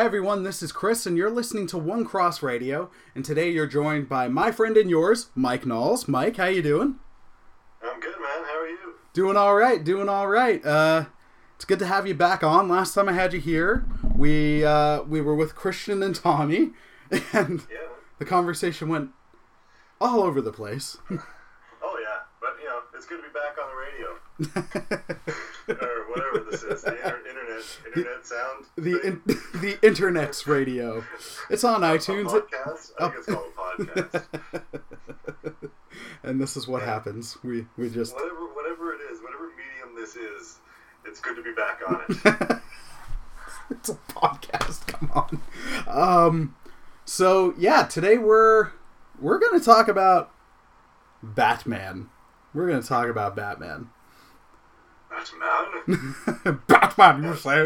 Hey everyone, this is Chris, and you're listening to One Cross Radio. And today you're joined by my friend and yours, Mike Knowles. Mike, how you doing? I'm good, man. How are you? Doing all right. Doing all right. Uh, it's good to have you back on. Last time I had you here, we uh, we were with Christian and Tommy, and Yeah. the conversation went all over the place. Oh yeah, but you know, it's good to be back on the radio or this is. The inter- internet, internet sound. the in, the internet's radio. It's on A iTunes, podcast. I think it's called a podcast. and this is what happens. We we just Whatever, whatever it is, whatever medium this is, it's good to be back on it. it's a podcast. Come on. Um, so yeah, today we're we're gonna talk about Batman. We're gonna talk about Batman. That's man. Batman, you say?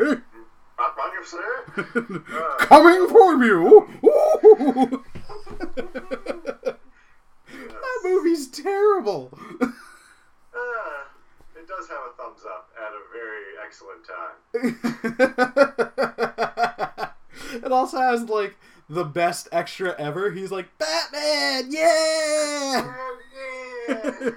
Batman, you say? Uh, Coming for you. That movie's terrible. uh, it does have a thumbs up at a very excellent time. it also has like the best extra ever. He's like Batman, yeah. yeah.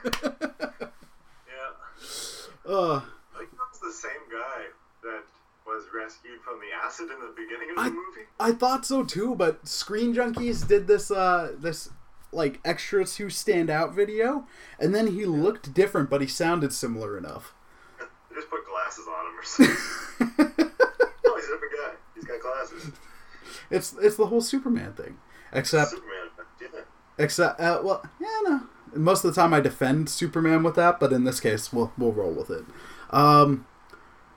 Ugh. I think that was the same guy that was rescued from the acid in the beginning of I- the movie. I thought so too, but Screen Junkies did this uh this like extras who stand out video, and then he looked different, but he sounded similar enough. They just put glasses on him or something. oh, he's a different guy. He's got glasses. It's it's the whole Superman thing, except Superman. Yeah. except uh, well yeah no. Most of the time I defend Superman with that, but in this case we'll we'll roll with it. Um,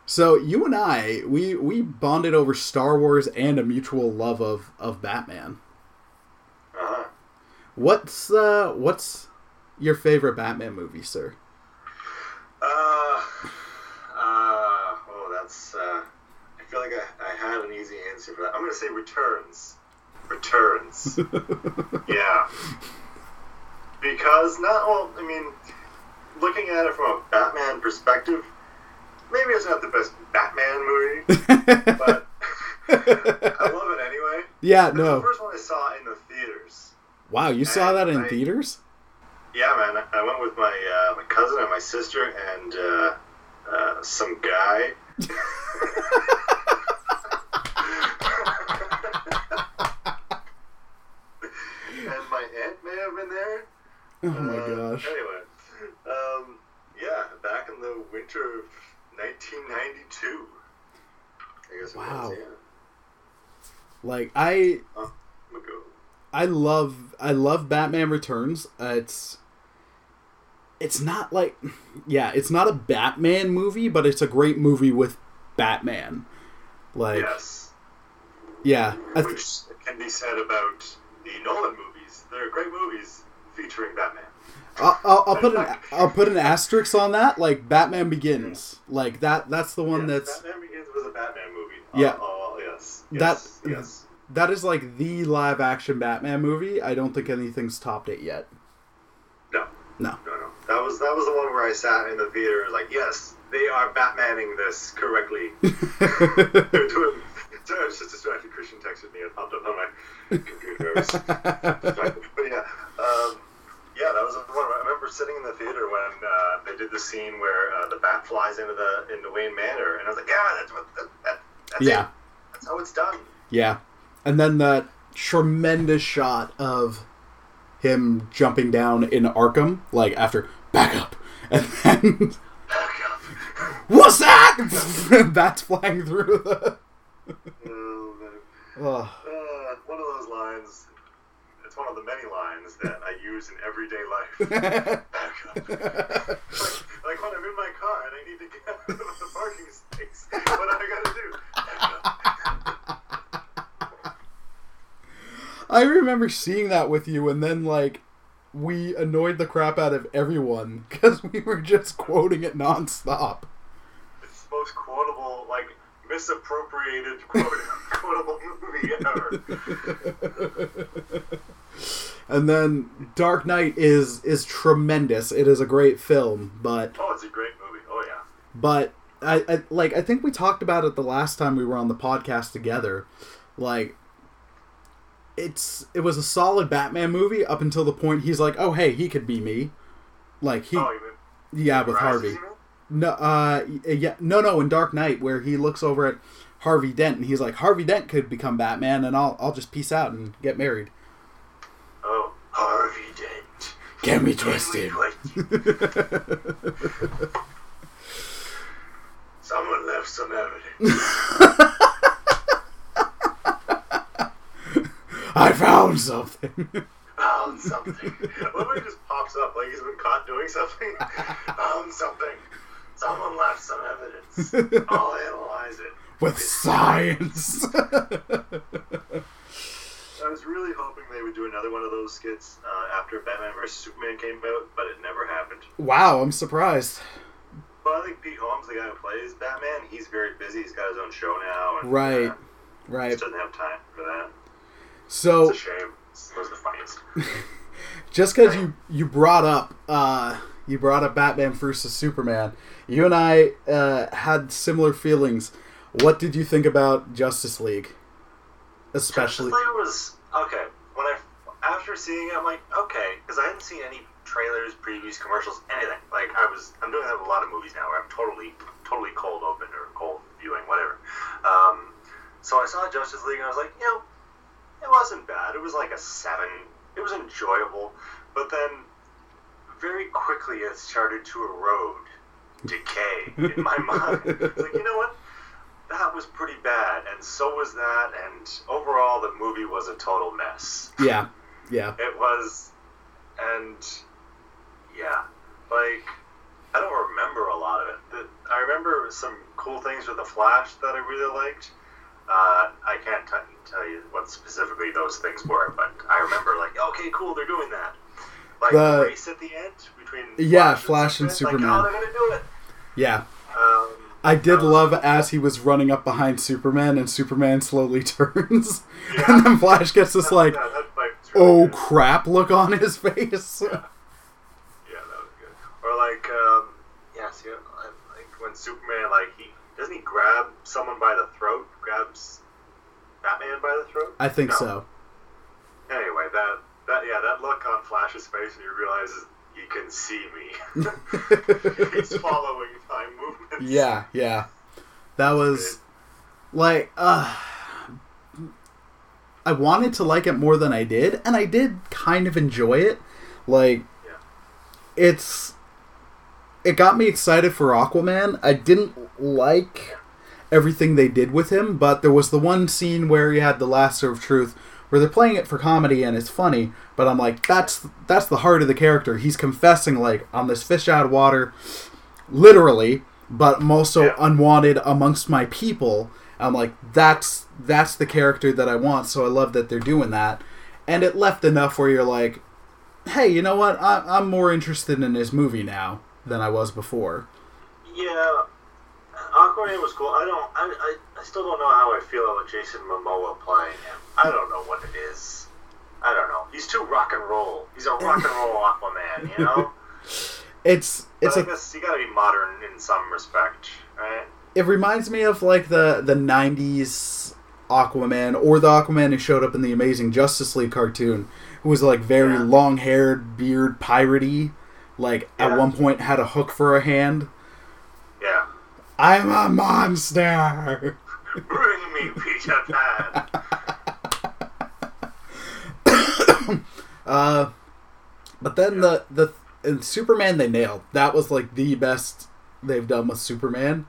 so you and I we we bonded over Star Wars and a mutual love of of Batman. Uh-huh. What's uh what's your favorite Batman movie, sir? Uh, uh, oh, that's, uh, I feel like I, I had an easy answer for that. I'm going to say Returns. Returns. yeah. Because, not, well, I mean, looking at it from a Batman perspective, maybe it's not the best Batman movie, but I love it anyway. yeah, no. the first one I saw in the theaters. Wow, you saw that in I- theaters? Yeah, man. I went with my uh, my cousin and my sister and uh, uh, some guy. and my aunt may have been there. Oh my Uh, gosh. Anyway, um, yeah, back in the winter of 1992. I guess Wow. was, yeah. Like I Oh, go. I love I love Batman Returns. Uh, it's it's not like yeah, it's not a Batman movie, but it's a great movie with Batman. Like Yes. yeah, th- Which can be said about the Nolan movies. They're great movies featuring Batman. I'll, I'll, I'll put an I'll put an asterisk on that. Like Batman Begins, like that. That's the one Yes, that's Batman Begins was a Batman movie. Uh, yeah. Oh, oh, yes. That- Yes. that is like the live action Batman movie. I don't think anything's topped it yet. No. No. No, no. That was that was the one where I sat in the theater and was like, yes, they are Batmaning this correctly. They're doing. Sorry, I was just distracted. Christian texted me. It popped up on my computer. I was distracted. But yeah, um, yeah, that was the one. I remember sitting in the theater when uh, they did the scene where uh, the bat flies into the into Wayne Manor, and I was like, yeah, that's what that, that, that's yeah. it. That's how it's done. Yeah. And then that tremendous shot of him jumping down in Arkham, like after back up. And then what's that? Bats flying through the Oh. Ugh. Uh, one of those lines. One of the many lines that I use in everyday life. Like, like when I'm in my car and I need to get out of the parking space. What do I gotta do? I remember seeing that with you and then like we annoyed the crap out of everyone because we were just quoting it nonstop. It's the most quotable, like misappropriated quote, movie ever. And then Dark Knight is is tremendous. It is a great film, but Oh, it's a great movie. Oh yeah. but I, I like I think we talked about it the last time we were on the podcast together. Like it's it was a solid Batman movie up until the point he's like, "Oh, hey, he could be me." Like he oh, you mean yeah, with Rises, Harvey. No, uh, yeah, no, no. In Dark Knight, where he looks over at Harvey Dent and he's like, Harvey Dent could become Batman, and I'll, I'll just peace out and get married. Oh, Harvey Dent. Get me twisted. Someone left some evidence. I found something. Found something. What if he just pops up like he's been caught doing something? Found something. Someone left some evidence. Analyze it. With science. I was really hoping they would do another one of those skits uh, after Batman vs Superman came out, but it never happened. wow, I'm surprised. But I think Pete Holmes, the guy who plays Batman, he's very busy. He's got his own show now, and Right, uh, right. just doesn't have time for that. So It's a shame. Those are the funniest. just because you you brought up uh you brought up Batman versus Superman, you and I uh, had similar feelings. What did you think about Justice League? Especially, Justice League was okay. When I after seeing it, I'm like, okay, because I hadn't seen any trailers, previews, commercials, anything. Like I was, I'm doing that with a lot of movies now, where I'm totally, totally cold open or cold viewing, whatever. Um, so I saw Justice League, and I was like, you know, it wasn't bad. It was like a seven. It was enjoyable, but then very quickly it started to erode, decay in my mind. Like, you know what? That was pretty bad, and so was that, and overall the movie was a total mess. yeah, yeah, It was, and yeah, like I don't remember a lot of it. The- I remember some cool things with the Flash that I really liked. Uh, I can't t- tell you what specifically those things were, but I remember like, okay, cool, they're doing that. Like The- race at the end between Yeah, Flash and Like, Superman. oh, they're gonna do it. yeah. Um, I did love as he was running up behind Superman, and Superman slowly turns, Yeah. and then Flash gets this like, yeah, that fight really "Oh good. crap!" look on his face. Yeah. Yeah, that was good. Or like, um, yeah, see, like when Superman, like he doesn't he grab someone by the throat, grabs Batman by the throat. I think No. so. Anyway, that that yeah, that look on Flash's face when he realizes he can see me. He's following my movements. Yeah, yeah. That was like uh I wanted to like it more than I did, and I did kind of enjoy it. Like Yeah. it's it got me excited for Aquaman. I didn't like everything they did with him, but there was the one scene where he had the lasso of truth where they're playing it for comedy and it's funny, but I'm like that's that's the heart of the character. He's confessing like on this fish out of water literally, but I'm also Yeah. unwanted amongst my people. I'm like, that's that's the character that I want. So I love that they're doing that, and it left enough where you're like, hey, you know what? I, I'm more interested in this movie now than I was before. Yeah, Aquaman was cool. I don't. I, I, I still don't know how I feel about Jason Momoa playing him. I don't know what it is. I don't know. He's too rock and roll. He's a rock and roll Aquaman. You know. It's it's But I a guess you gotta be modern in some respect, right? it reminds me of like the the 90s Aquaman or the Aquaman who showed up in the Amazing Justice League cartoon who was like very Yeah. long-haired, beard, piratey, like at one point had a hook for a hand. Yeah. I'm a monster. Bring me Peter Pan. Uh but then the the in Superman they nailed. That was like the best they've done with Superman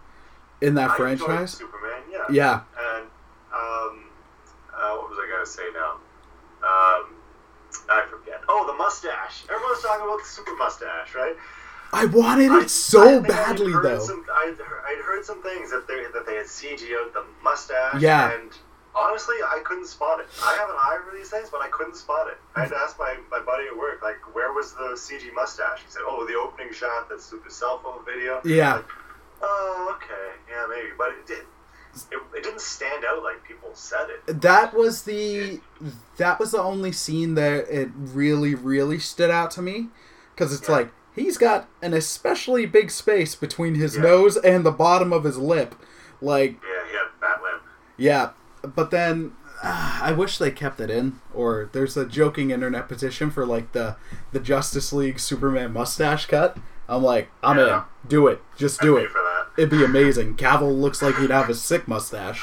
in that I franchise. Superman. Yeah. Yeah. And um, uh, what was I gonna say now? Um, I forget. Oh, the mustache. Everyone's talking about the super mustache, right? I wanted I- it so I think I'd badly though. Some, I'd, heard- I'd heard some things that they that they had CG'd the mustache. Yeah. And honestly, I couldn't spot it. I have an eye for these things, but I couldn't spot it. I had to ask my, my buddy at work, like, where was the CG mustache? He said, oh, the opening shot that's the cell phone video. Yeah. Like, oh, okay, yeah, maybe, but it did. It, it didn't stand out like people said it. That was the that was the only scene that it really really stood out to me because it's Yeah. like he's got an especially big space between his Yeah. nose and the bottom of his lip like Yeah, he had that lip. yeah but then I wish they kept it in. Or there's a joking internet petition for like the the Justice League Superman mustache cut. I'm like, I'm Yeah. in. Do it. Just do I'd it. It'd be amazing. Cavill looks like he'd have a sick mustache.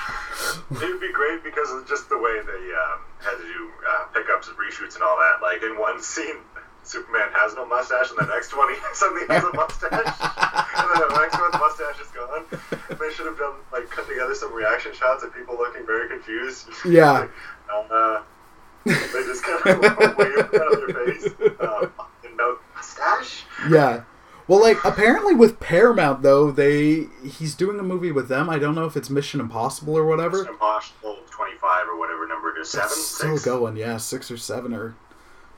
It would be great because of just the way they um, had to do uh, pickups and reshoots and all that. Like in one scene, Superman has no mustache, and the next one he suddenly has a mustache, and then the next mustache is gone. They should have done like cut together some reaction shots of people looking very confused. Yeah. uh, they just kind of wave out of their face. Uh, and no mustache. Yeah. Well, like apparently with Paramount though, they he's doing a movie with them. I don't know if it's Mission Impossible or whatever. Mission Impossible 25 or whatever number it is. Seven, It's still six. going, yeah, six or seven or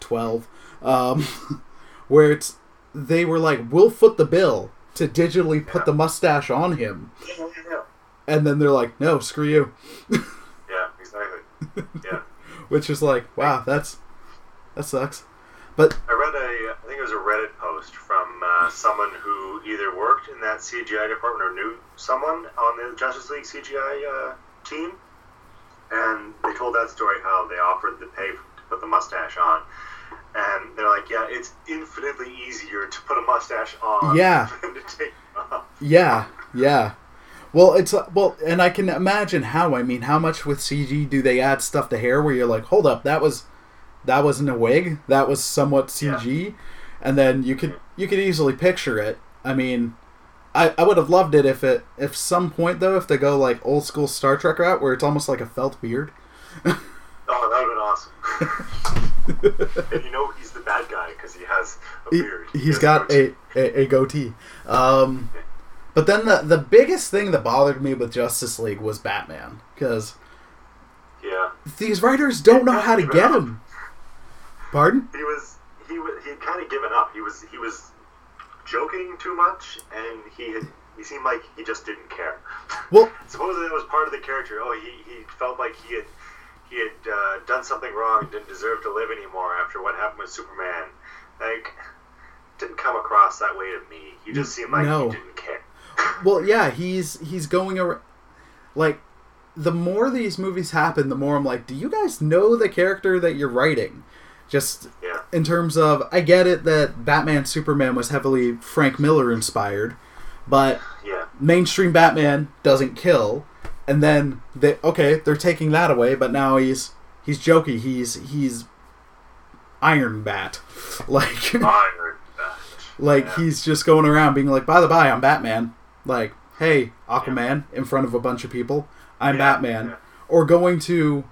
twelve. Um, where it's they were like, we'll foot the bill to digitally put Yeah. the mustache on him, Yeah, yeah, yeah. and then they're like, no, screw you, Yeah, exactly. Yeah. which is like, wow, that's that sucks. But I read a, I think it was a Reddit post from uh, someone who either worked in that CGI department or knew someone on the Justice League CGI uh, team, and they told that story how they offered to pay to put the mustache on, and they're like, yeah, it's infinitely easier to put a mustache on Yeah. than to take off. Yeah, yeah. Well, it's well, and I can imagine how. I mean, how much with CG do they add stuff to hair where you're like, hold up, that was that wasn't a wig, that was somewhat CG, and then you could you could easily picture it. I mean, I I would have loved it if it if some point though if they go like old school Star Trek route where it's almost like a felt beard. Oh, that would have been awesome. and you know he's the bad guy because he has a He, beard. he's has got a, a, a goatee. Um, but then the the biggest thing that bothered me with Justice League was Batman because yeah. these writers don't know how to get him. Pardon? he was he was he had kind of given up. He was he was joking too much, and he had he seemed like he just didn't care. Well, Supposedly that was part of the character. Oh, he, he felt like he had he had uh, done something wrong, and didn't deserve to live anymore after what happened with Superman. Like, didn't come across that way to me. He just seemed like No. he didn't care. well, yeah, he's he's going around. Like, the more these movies happen, the more I'm like, do you guys know the character that you're writing? Just Yeah, in terms of, I get it that Batman Superman was heavily Frank Miller inspired, but yeah, mainstream Batman doesn't kill, and then they okay, they're taking that away, but now he's he's jokey. He's he's Iron Bat, like Iron Bat. like Yeah. he's just going around being like, by the by, I'm Batman. Like, hey, Aquaman, in front of a bunch of people, I'm Yeah, Batman. yeah. Or going to,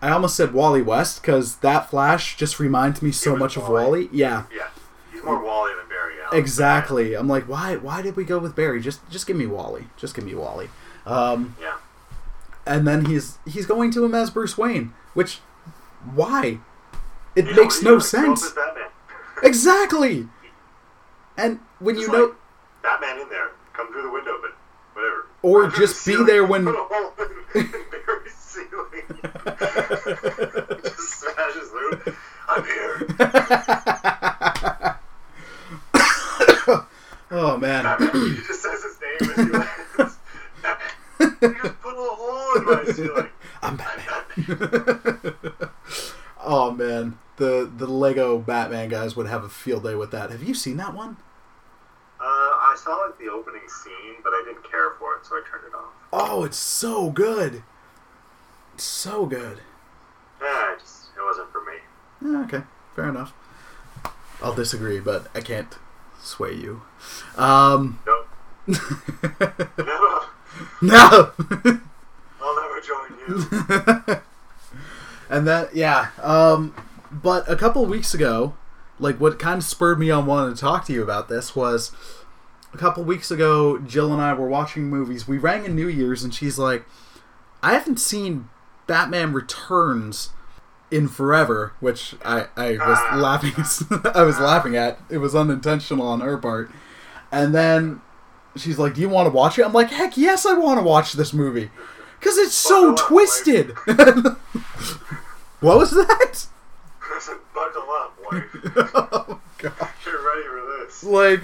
I almost said Wally West because that Flash just reminds me so much of Wally. Wally. Yeah. Yeah, he's more Wally than Barry Allen. Exactly. I'm like, why? Why did we go with Barry? Just, just give me Wally. Just give me Wally. Um, Yeah. and then he's he's going to him as Bruce Wayne, which, why? It You makes he no sense. Exactly. And when you know, like, Batman in there, come through the window, but whatever. Or just the be there when- put a hole in, in Barry's ceiling. just smashes through. I'm here. oh man. Batman. He just says his name and he lands. Batman. You just put a hole in my ceiling. I'm Batman. Oh man, the the Lego Batman guys would have a field day with that. Have you seen that one? Uh, I saw like the opening scene, but I didn't care for it, so I turned it off. Oh, it's so good. It's so good. Yeah, it just it wasn't for me. Yeah, okay, fair enough. I'll disagree, but I can't sway you. Um, No, no. I'll never join you. and that yeah um but a couple weeks ago like what kind of spurred me on wanting to talk to you about this was a couple weeks ago jill and i were watching movies we rang in new year's and she's like i haven't seen batman returns in forever which i i was Ah. laughing i was laughing at it was unintentional on her part and then she's like do you want to watch it i'm like heck yes i want to watch this movie because it's so Buckle up, twisted what was that I said, buckle up, wife. oh god Get ready for this. like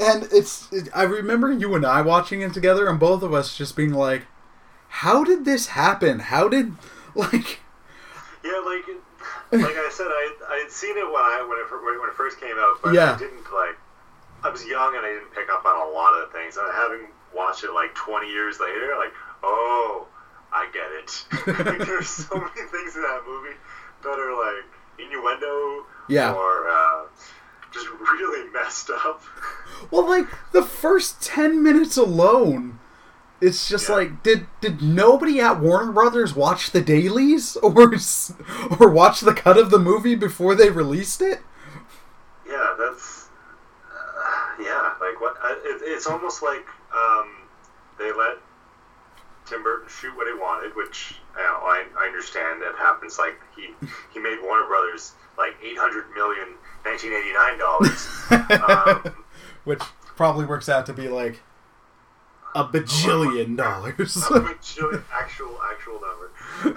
and it's it, i remember you and i watching it together and both of us just being like how did this happen how did Like, Yeah, like like I said, I I had seen it when I when it when it first came out, but Yeah. I didn't like. I was young and I didn't pick up on a lot of the things. And having watched it like 20 years later, like, oh, I get it. like, there's so many things in that movie that are like innuendo Yeah. or uh, just really messed up. well, like the first ten minutes alone, it's just Yeah. like, did did nobody at Warner Brothers watch the dailies or or watch the cut of the movie before they released it? Yeah, that's uh, yeah. Like what? I, it, it's almost like um, they let Tim Burton shoot what he wanted, which you know, I, I understand that happens. Like he he made Warner Brothers like eight hundred million 1989 dollars. um, Which probably works out to be like a bajillion dollars. a bajillion actual actual number.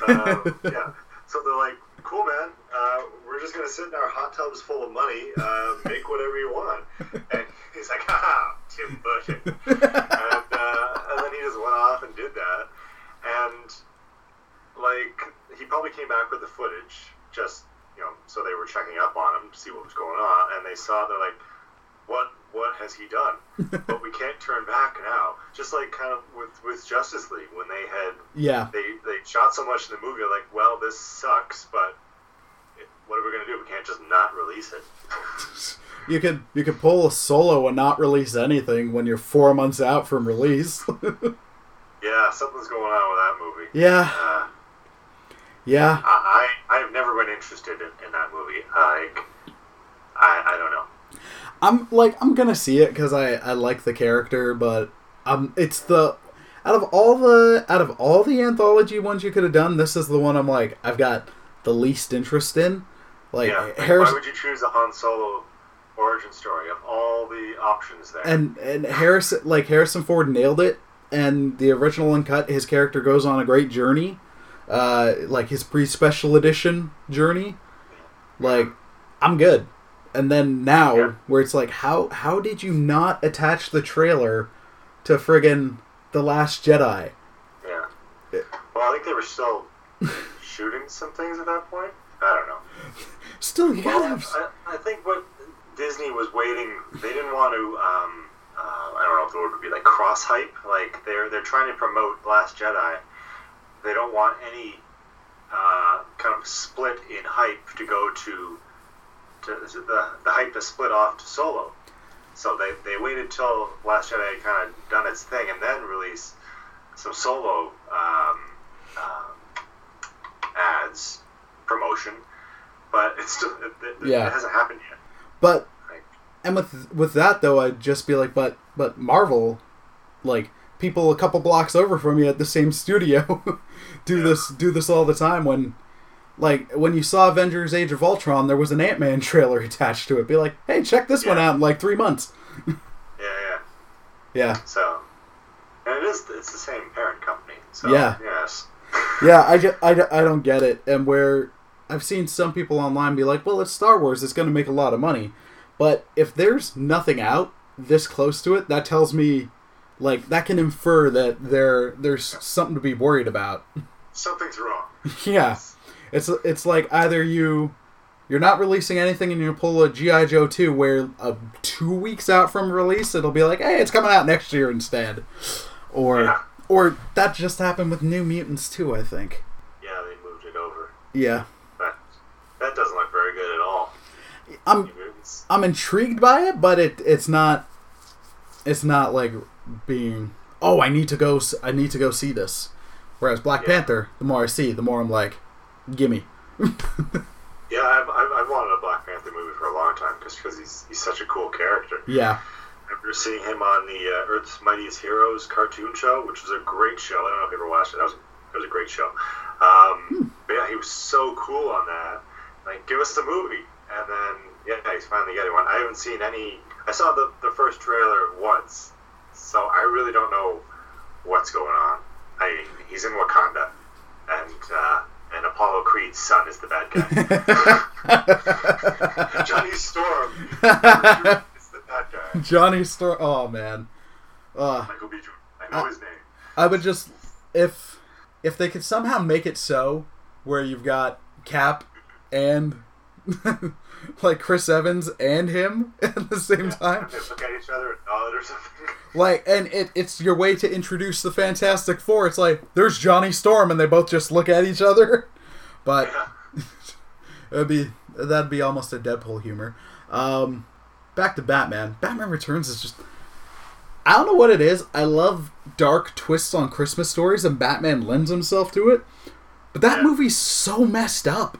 Um, yeah. So they're like, cool, man. Uh, we're just gonna sit in our hot tubs full of money, uh, make whatever you want. They had yeah. they they shot so much in the movie, like, well, this sucks, but it, what are we gonna do? We can't just not release it. You could you could pull a solo and not release anything when you're four months out from release. yeah, something's going on with that movie. yeah, Uh, yeah. I, I I've never been interested in, in that movie. Like, I I don't know. I'm like I'm gonna see it because I I like the character, but um, it's the out of all the out of all the anthology ones you could have done, this is the one I'm like I've got the least interest in. Like yeah, like, Harris why would you choose a Han Solo origin story of all the options there? and and Harrison like Harrison Ford nailed it, and the original uncut his character goes on a great journey, uh, like his pre special edition journey. Like I'm good, and then now Yeah. where it's like how how did you not attach the trailer to friggin' the Last Jedi? yeah. Well, I think they were still shooting some things at that point. I don't know. Still, you Well, gotta have. I, I think what Disney was waiting, they didn't want to. Um, uh, I don't know if the word would be like cross hype. Like they're they're trying to promote Last Jedi. They don't want any uh, kind of split in hype to go to to the the hype to split off to Solo. So they, they waited till Last Jedi had kind of done its thing and then release some Solo um, um, ads promotion. But it's still it, it, Yeah. it hasn't happened yet. But Like, and with with that though, I'd just be like, but but Marvel, like people a couple blocks over from you at the same studio, do this do this all the time. When like when you saw Avengers: Age of Ultron, there was an Ant Man trailer attached to it. Be like, hey, check this one out in like three months. yeah, yeah. Yeah, So, and it is it's the same parent company. So Yeah. yes, yeah. I, just, I, I don't get it. And where I've seen some people online be like, well, it's Star Wars. It's going to make a lot of money. But if there's nothing out this close to it, that tells me, like, that can infer that there there's something to be worried about. something's wrong. yeah, it's it's it's like either you you're not releasing anything and you pull a GI Joe 2 where uh, two weeks out from release it'll be like, hey, it's coming out next year instead, or Yeah. or that just happened with New Mutants too. I think. Yeah, they moved it over. Yeah, But that doesn't look very good at all. I'm I'm intrigued by it, but it it's not it's not like being oh I need to go I need to go see this. Whereas Black Yeah. Panther, the more I see, the more I'm like, gimme. Yeah, I've, I've, I've wanted a Black Panther movie for a long time just because he's he's such a cool character. yeah, I remember seeing him on the uh, Earth's Mightiest Heroes cartoon show, which was a great show. I don't know if you ever watched it. That was, it was a great show. Um, But yeah, he was so cool on that. Like, give us the movie. And then, yeah, he's finally getting one. I haven't seen any. I saw the, the first trailer once, so I really don't know what's going on. I He's in Wakanda, and uh, Apollo Creed's son is the bad guy. Johnny Storm is the bad guy. Johnny Storm. Oh man, uh, Michael B. Jordan. I know Uh, his name. I would just if if they could somehow make it so where you've got Cap and like Chris Evans and him at the same time. They look at each other and nod or something. Like, and it, it's your way to introduce the Fantastic Four. It's like there's Johnny Storm, and they both just look at each other. But Yeah. it'd be that'd be almost a Deadpool humor. Um, back to Batman. Batman Returns is just. I don't know what it is. I love dark twists on Christmas stories, and Batman lends himself to it. But that Yeah. movie's so messed up.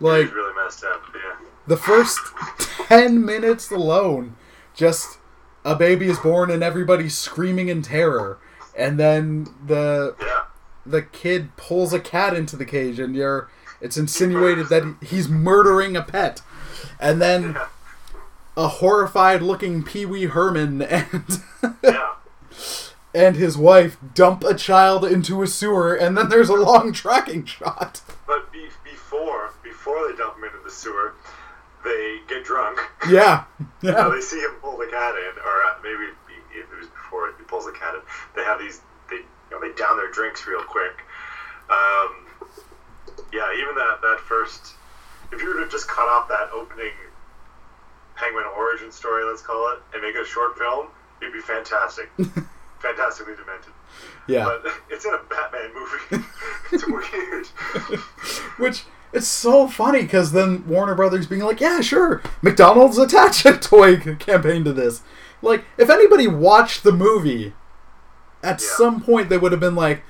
Like, Like really messed up. Yeah. the first ten minutes alone, just a baby is born and everybody's screaming in terror, and then the Yeah. The kid pulls a cat into the cage, and you're it's insinuated that he's murdering a pet, and then Yeah. a horrified looking Pee Wee Herman and Yeah. and his wife dump a child into a sewer, and then there's a long tracking shot. But be- before before they dump him into the sewer, they get drunk. Yeah, So yeah, they see him pull the cat in, or uh, maybe it was before he pulls the cat in. They have these, you know, they down their drinks real quick. Um, yeah, even that that first, if you were to just cut off that opening Penguin origin story, let's call it, and make it a short film, it'd be fantastic, fantastically demented. yeah. But it's in a Batman movie. it's weird. Which it's so funny because then Warner Brothers being like, "Yeah, sure, McDonald's attach a toy campaign to this." Like, if anybody watched the movie, at Yeah. some point they would have been like,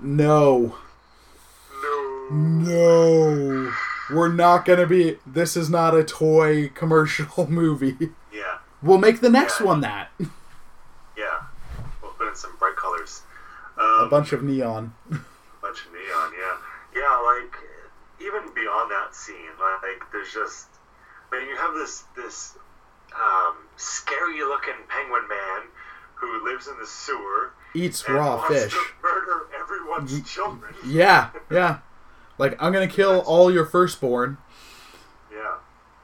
"No, No. no, we're not gonna be. This is not a toy commercial movie. Yeah. We'll make the next Yeah. one that Yeah. We'll put in some bright colors. a Um, bunch of neon." A bunch of neon, yeah. Yeah, like even beyond that scene, like there's just I mean you have this this um, scary looking penguin man who lives in the sewer Eats raw fish. murder everyone's children. Yeah, yeah. Like I'm gonna kill all your firstborn, Yeah.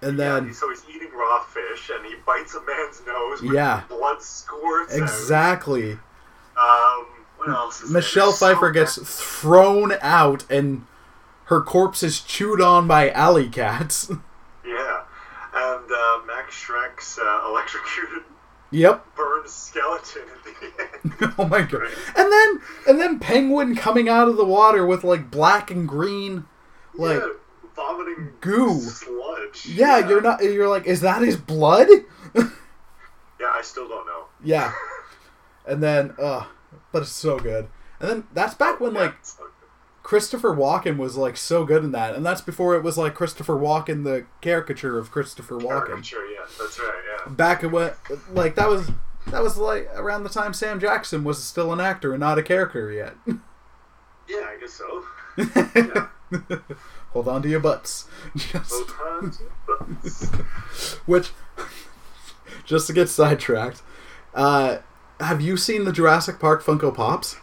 and then Yeah, so he's eating raw fish and he bites a man's nose with Yeah. blood squirts exactly. Um else is there? Michelle There's so Pfeiffer gets thrown out and her corpse is chewed on by alley cats. Yeah. And uh, Max Shreck's uh, electrocuted yep. burned skeleton at the end. Oh my god. And then and then Penguin coming out of the water with like black and green like yeah, vomiting goo. sludge. yeah, you're not you're like is that his blood? Yeah, I still don't know. yeah. And then uh but it's so good. And then that's back when Yeah, like. Christopher Walken was like so good in that, and that's before it was like Christopher Walken, the caricature of Christopher Walken. Sure, yeah, that's right. Yeah, Back at what, like that was that was like around the time Sam Jackson was still an actor and not a character yet. yeah, I guess so. Hold on to your butts. Just, Both hands, butts. which, just to get sidetracked, uh, have you seen the Jurassic Park Funko Pops?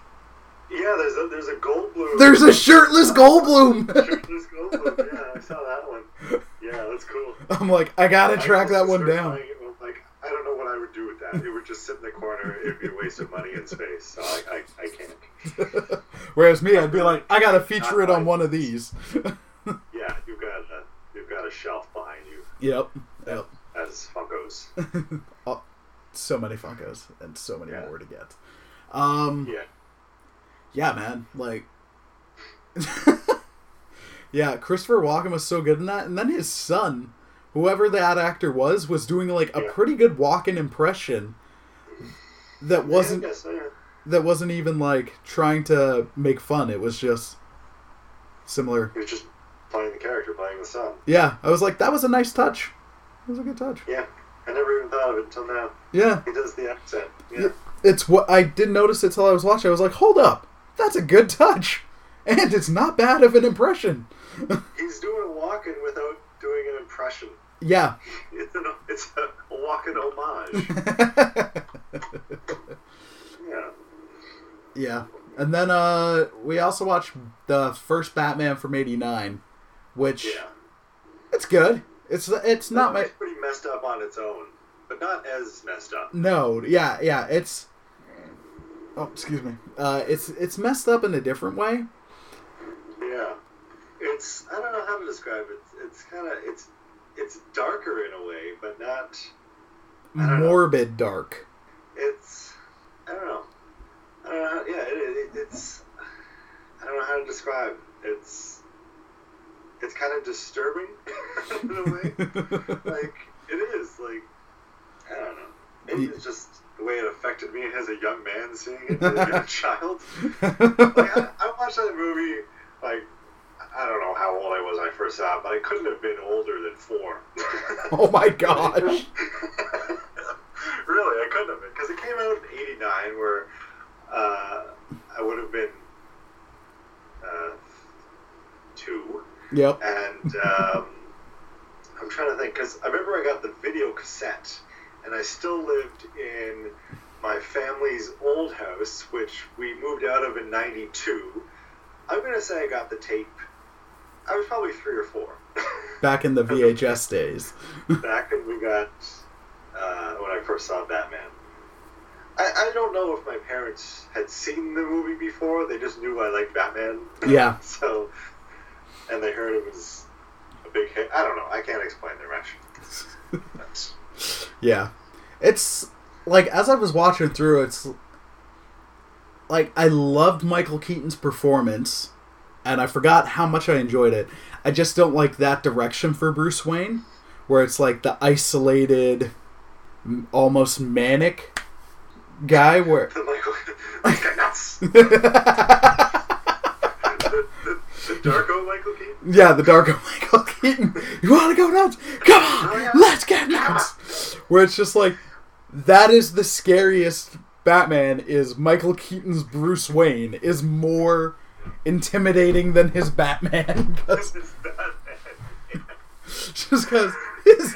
Yeah, there's a there's a Goldblum. There's a shirtless Goldblum. shirtless Goldblum. Yeah, I saw that one. Yeah, that's cool. I'm like, I gotta I track that one down. playing it, and I'm like, I don't know what I would do with that. It would just sit in the corner. It'd be a waste of money and space. So I, I, I can't. Whereas me, I'd be like, I gotta feature it on one of these. Yeah, you've got a you've got a shelf behind you yep. Yep. as Funkos. oh, So many Funkos and so many Yeah. more to get. Um, Yeah. Yeah, man. Like, yeah, Christopher Walken was so good in that, and then his son, whoever that actor was, was doing like a Yeah. pretty good Walken impression. That wasn't Yeah, yeah. that wasn't even like trying to make fun. It was just similar. He was just playing the character, playing the son. Yeah, I was like, that was a nice touch. It was a good touch. Yeah, I never even thought of it until now. Yeah, He does the accent. Yeah, Yeah. it's what I didn't notice it till I was watching. I was like, hold up, that's a good touch, and it's not bad of an impression. he's doing Walken without doing an impression. yeah. It's an it's a Walken homage. Yeah, yeah. And then uh we also watched the first Batman from '89, which yeah. it's good. It's it's not my It's pretty messed up on its own, but not as messed up. no. Yeah, yeah. It's oh excuse me. Uh, it's it's messed up in a different way. Yeah, it's I don't know how to describe it. It's kind of it's it's darker in a way, but not. Don't know. Morbid dark. It's I don't know. I don't know. How, yeah, it, it, it's I don't know how to describe. It's it's kind of disturbing in a way. like it is like I don't know. Maybe it's just the way it affected me as a young man seeing it as a child. Like I, I watched that movie like I don't know how old I was when I first saw it, but I couldn't have been older than four. oh my gosh. really, I couldn't have been because it came out in '89, where uh, I would have been uh, two, Yep. and um, I'm trying to think because I remember I got the video cassette, and I still lived in my family's old house, which we moved out of in '92. I'm gonna say I got the tape. I was probably three or four. Back in the VHS days. back when we got uh, when I first saw Batman. I, I don't know if my parents had seen the movie before. They just knew I liked Batman. Yeah. so, and they heard it was a big hit. I don't know. I can't explain the reaction. Yeah. It's like as I was watching through it's like I loved Michael Keaton's performance and I forgot how much I enjoyed it. I just don't like that direction for Bruce Wayne where it's like the isolated almost manic guy where the Michael, got nuts. the, the, the Darko Michael Keaton. Yeah, the Darko Michael Keaton. You want to go nuts? Come on, oh, let's get nuts. Where it's just like that is the scariest Batman. Is Michael Keaton's Bruce Wayne is more intimidating than his Batman 'cause- This Batman. just because his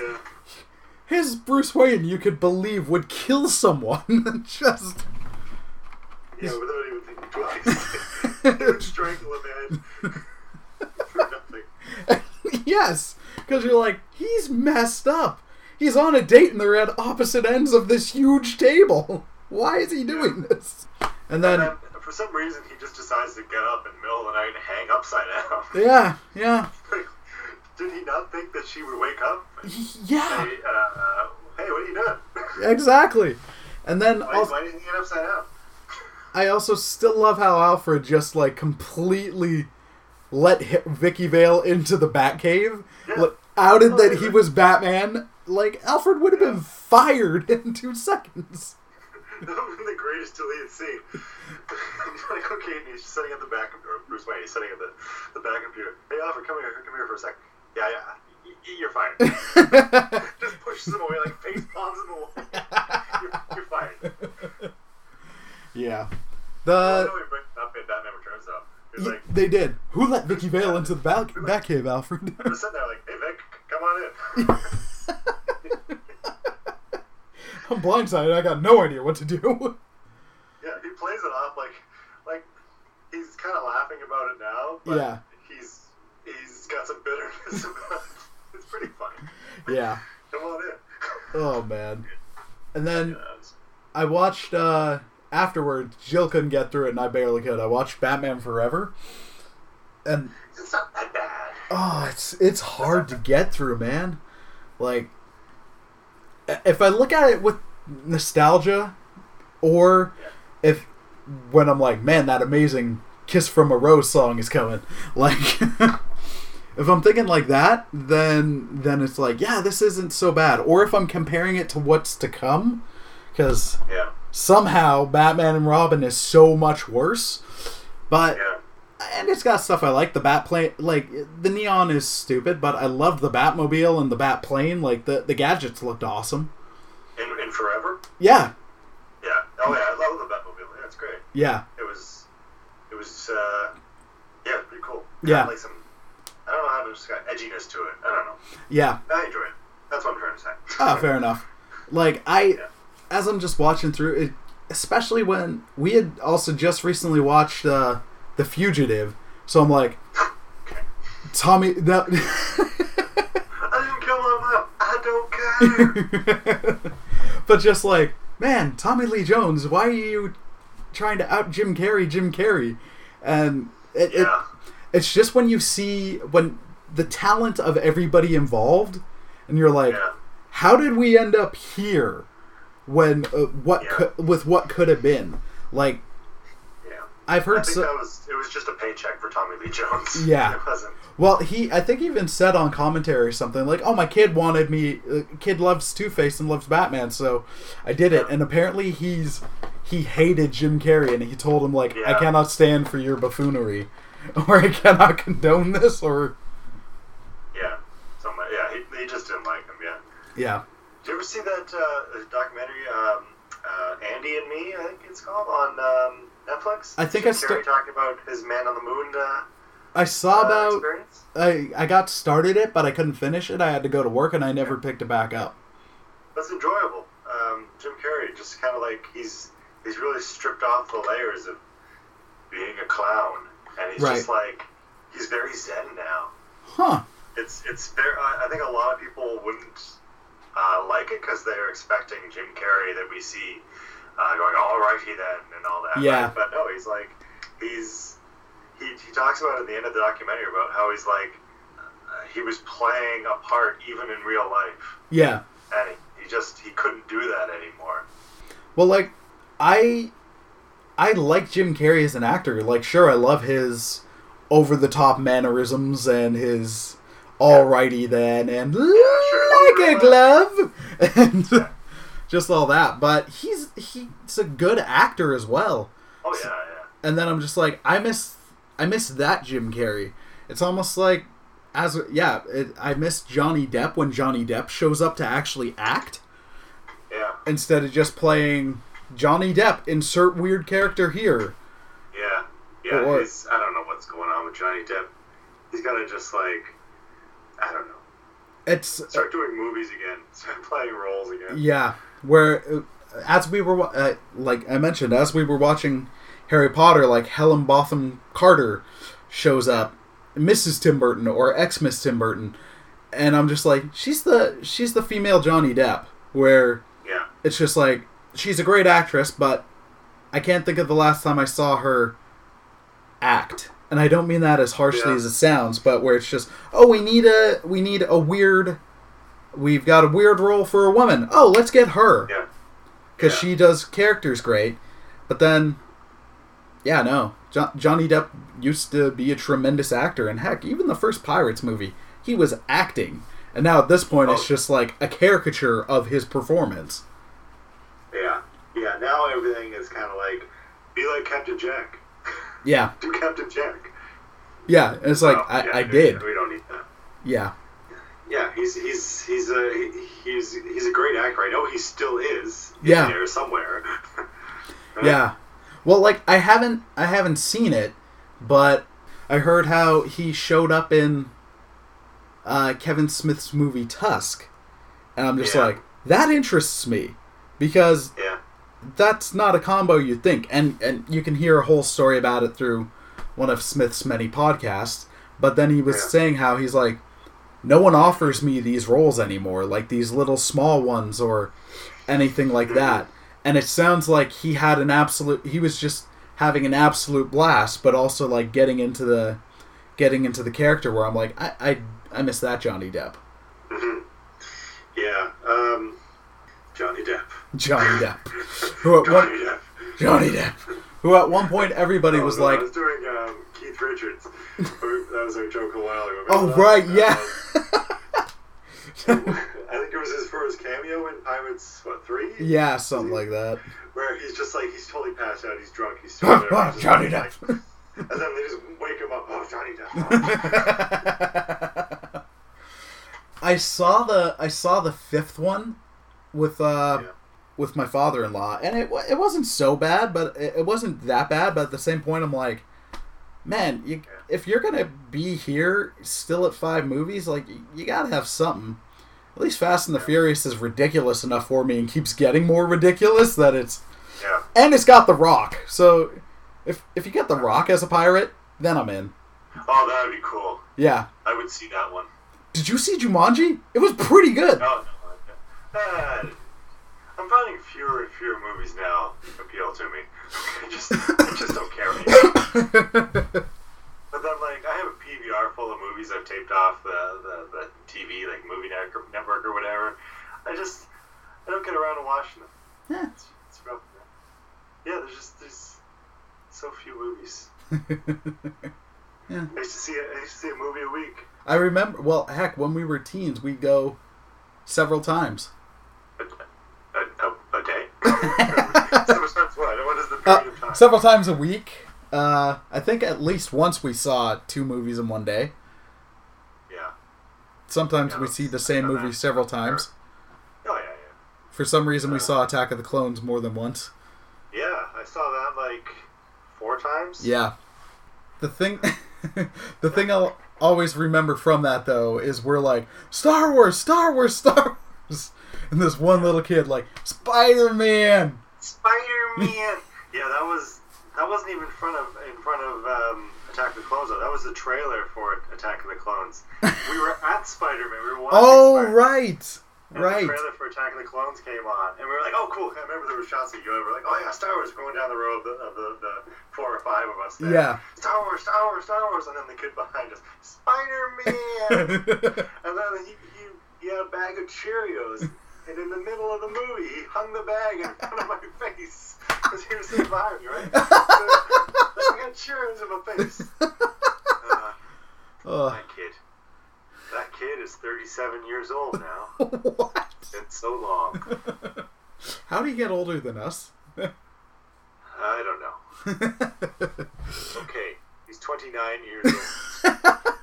his Bruce Wayne you could believe would kill someone just Yeah, without even thinking twice. Would strangle a man. yes, because you're like he's messed up. He's on a date and they're at opposite ends of this huge table. Why is he doing this? And then, And then, for some reason, he just decides to get up in the middle of the night and hang upside down. yeah, yeah, Did he not think that she would wake up? yeah, Say, uh, hey, what are you doing? exactly. And then Why, also, why did he get upside down? I also still love how Alfred just like completely let Vicky Vale into the Batcave, Yeah. outed Oh, that he was Batman. Like Alfred would have been fired in two seconds. That would have been the greatest deleted scene. Michael Keaton, he's sitting at the back, or Bruce Wayne, he's sitting at the, the back computer. Hey, Alfred, come here, come here for a sec. Yeah, yeah, y- y- you're fired. Just pushes him away, like face palms him away. You're, you're fired. yeah. The know we bring up in Batman Returns though. He's like, they did. Who let Vicky Vale into the back Batcave, Alfred? I'm just sitting there like, hey Vic, come on in. I'm blindsided. I got no idea what to do. yeah, he plays it off like, like he's kind of laughing about it now, but Yeah. he's he's got some bitterness about it. It's pretty funny. yeah. Come on in. Oh man. And then Yeah, I watched uh afterwards. Jill couldn't get through it, and I barely could. I watched Batman Forever, and it's not that bad. oh, it's it's hard to get through, man. Like, if I look at it with nostalgia, or if when I'm like, man, that amazing "Kiss from a Rose" song is coming, like. If I'm thinking like that, then then it's like, yeah, this isn't so bad. Or if I'm comparing it to what's to come, because Yeah, somehow Batman and Robin is so much worse. But yeah. and it's got stuff I like. The bat plane, like the neon is stupid, but I loved the Batmobile and the Bat plane. Like the the gadgets looked awesome. In, in Forever. Yeah, Yeah. Oh yeah, I love the Batmobile. Yeah, it's great. yeah, It was, it was, uh, yeah, pretty cool. Yeah. Like some, I don't know how to just got edginess to it. I don't know. yeah. I enjoy it. That's what I'm trying to say. Ah, fair enough. Like I, Yeah. As I'm just watching through it, especially when we had also just recently watched uh, The Fugitive, so I'm like, Tommy, that. I didn't kill him. I don't care. but just like, man, Tommy Lee Jones, why are you trying to out Jim Carrey, Jim Carrey? And it, yeah. it It's just when you see when the talent of everybody involved, and you're like, Yeah. how did we end up here? When uh, what Yeah. could, with what could have been like Yeah. I've I heard think so, that was it was just a paycheck for Tommy Lee Jones. Yeah. It wasn't. Well, he I think he even said on commentary or something like, "Oh, my kid wanted me. Uh, kid loves Two Face and loves Batman, so I did it." And apparently, he's he hated Jim Carrey, and he told him like, "I cannot stand for your buffoonery, or I cannot condone this, or Yeah. So my, yeah, he, he just didn't like him. Yeah. yeah, Did you ever see that uh, documentary, um, uh, Andy and Me? I think it's called on um, Netflix. I think Jim I sta- Carrey talking about his Man on the Moon uh, I saw uh, about experience. I I got started it, but I couldn't finish it. I had to go to work, and I never picked it back up. That's enjoyable. Um, Jim Carrey just kind of like he's he's really stripped off the layers of being a clown, and he's just like he's very zen now. Huh? It's it's very. I I think a lot of people wouldn't uh, like it because they're expecting Jim Carrey that we see uh, going all righty then and all that. Yeah. right? But no, he's like he's he, he talks about at the end of the documentary about how he's like uh, he was playing a part even in real life, Yeah. and he, he just he couldn't do that anymore. Well, like I, I like Jim Carrey as an actor. Like, sure, I love his over the top mannerisms and his alrighty then and sure. like a glove and just all that. But he's he's a good actor as well. Oh yeah, yeah. And then I'm just like, I miss I miss that Jim Carrey. It's almost like as yeah, it, I miss Johnny Depp when Johnny Depp shows up to actually act Yeah, instead of just playing Johnny Depp, insert weird character here. yeah, yeah. Or- he's, I don't know what's going on with Johnny Depp. He's got to just like, I don't know, It's start doing movies again, start playing roles again. yeah, where as we were uh, like I mentioned, as we were watching Harry Potter, like Helen Bonham Carter shows up, Mrs. Tim Burton or ex Miss Tim Burton, and I'm just like, she's the she's the female Johnny Depp, where Yeah, it's just like she's a great actress, but I can't think of the last time I saw her act. And I don't mean that as harshly Yeah. as it sounds, but where it's just, oh, we need a we need a weird we've got a weird role for a woman. Oh, let's get her yeah, cuz Yeah. she does characters great. But then yeah, no. Jo- Johnny Depp used to be a tremendous actor and heck, even the first Pirates movie, he was acting. And now at this point it's Oh. just like a caricature of his performance. yeah, yeah. Now everything is kind of like, be like Captain Jack. Yeah. Do Captain Jack. Yeah, and it's like Oh, I, yeah, I did. We don't need that. Yeah, Yeah, he's he's he's a he's he's a great actor. I know he still is. in Yeah. there somewhere. Yeah. Well, like I haven't I haven't seen it, but I heard how he showed up in uh, Kevin Smith's movie Tusk, and I'm just Yeah. like that interests me because yeah, that's not a combo you'd think, and and you can hear a whole story about it through one of Smith's many podcasts. But then he was Yeah. saying how he's like, no one offers me these roles anymore, like these little small ones or anything like that. And it sounds like he had an absolute. He was just having an absolute blast, but also like getting into the getting into the character where I'm like, I I, I miss that Johnny Depp. hmm yeah. Um, Johnny Depp. Johnny Depp, who at one Johnny Depp. Johnny Depp, who at one point everybody Oh, was no, like, I was doing um, Keith Richards. that was our joke a while ago. Oh that? right, yeah. Um, I think it was his first cameo in Pirates, what three? yeah, something like that. Where he's just like he's totally passed out, he's drunk, he's still there. Oh, Johnny like- Depp. And then they just wake him up. Oh, Johnny Depp. I saw the I saw the fifth one with uh Yeah. With my father-in-law, and it it wasn't so bad, but it, it wasn't that bad. But at the same point, I'm like, man, you, if you're gonna be here still at five movies, like you, gotta have something. At least Fast and the Furious is ridiculous enough for me, and keeps getting more ridiculous that it's yeah. and it's got The Rock. So if if you get The Rock as a pirate, then I'm in. Oh, that would be cool. Yeah. I would see that one. Did you see Jumanji? It was pretty good. Oh, no. Uh, I'm finding fewer and fewer movies now appeal to me. I just, I just don't care anymore. But then, like, I have a PVR full of movies I've taped off the, the, the TV, like Movie Network, or whatever. I just I don't get around to watching them. Yeah. It's, it's rough. Man. Yeah, there's just there's so few movies. yeah. I used to see a, I used to see a movie a week. I remember. Well, heck, when we were teens, we'd go several times. A, a, a, a day. Several times what? What is the Uh, period of time? several times a week. Uh, I think at least once we saw two movies in one day. yeah. Sometimes Yeah, we see the same movie that. several times. Oh yeah, For some reason, we Uh. saw Attack of the Clones more than once. yeah. Yeah, I saw that like four times. Yeah. The thing, the thing I'll always remember from that though is we're like Star Wars, Star Wars, Star Wars, and this one little kid like Spider Man. Spider Man. yeah, that was that wasn't even in front of in front of um, Attack of the Clones. Though. That was the trailer for Attack of the Clones. we were at Spider Man. We were watching. Oh Spider-Man, right, and right. The trailer for Attack of the Clones came on, and we were like, "Oh, cool!" I remember there were shots of Yoda. We're like, "Oh yeah, Star Wars!" Going down the road of the, of the, the four or five of us. There. Yeah. Star Wars, Star Wars, Star Wars, and then the kid behind us, Spider Man. And then he, he, he had a bag of Cheerios, and in the middle of the movie, he hung the bag in front of my face because he was sitting behind me, right? So, I got Cheerios in my face. Uh, Ugh. that kid. That kid is 37 years old now. what? It's been so long. How do you get older than us? I don't know. Okay, he's 29 years old.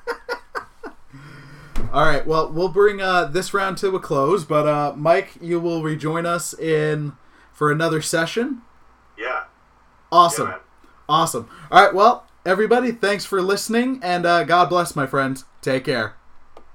All right. Well, we'll bring uh, this round to a close, but uh, Mike, you will rejoin us in for another session. Yeah. Awesome. Yeah. Awesome. All right. Well, everybody, thanks for listening, and uh, God bless, my friends. Take care.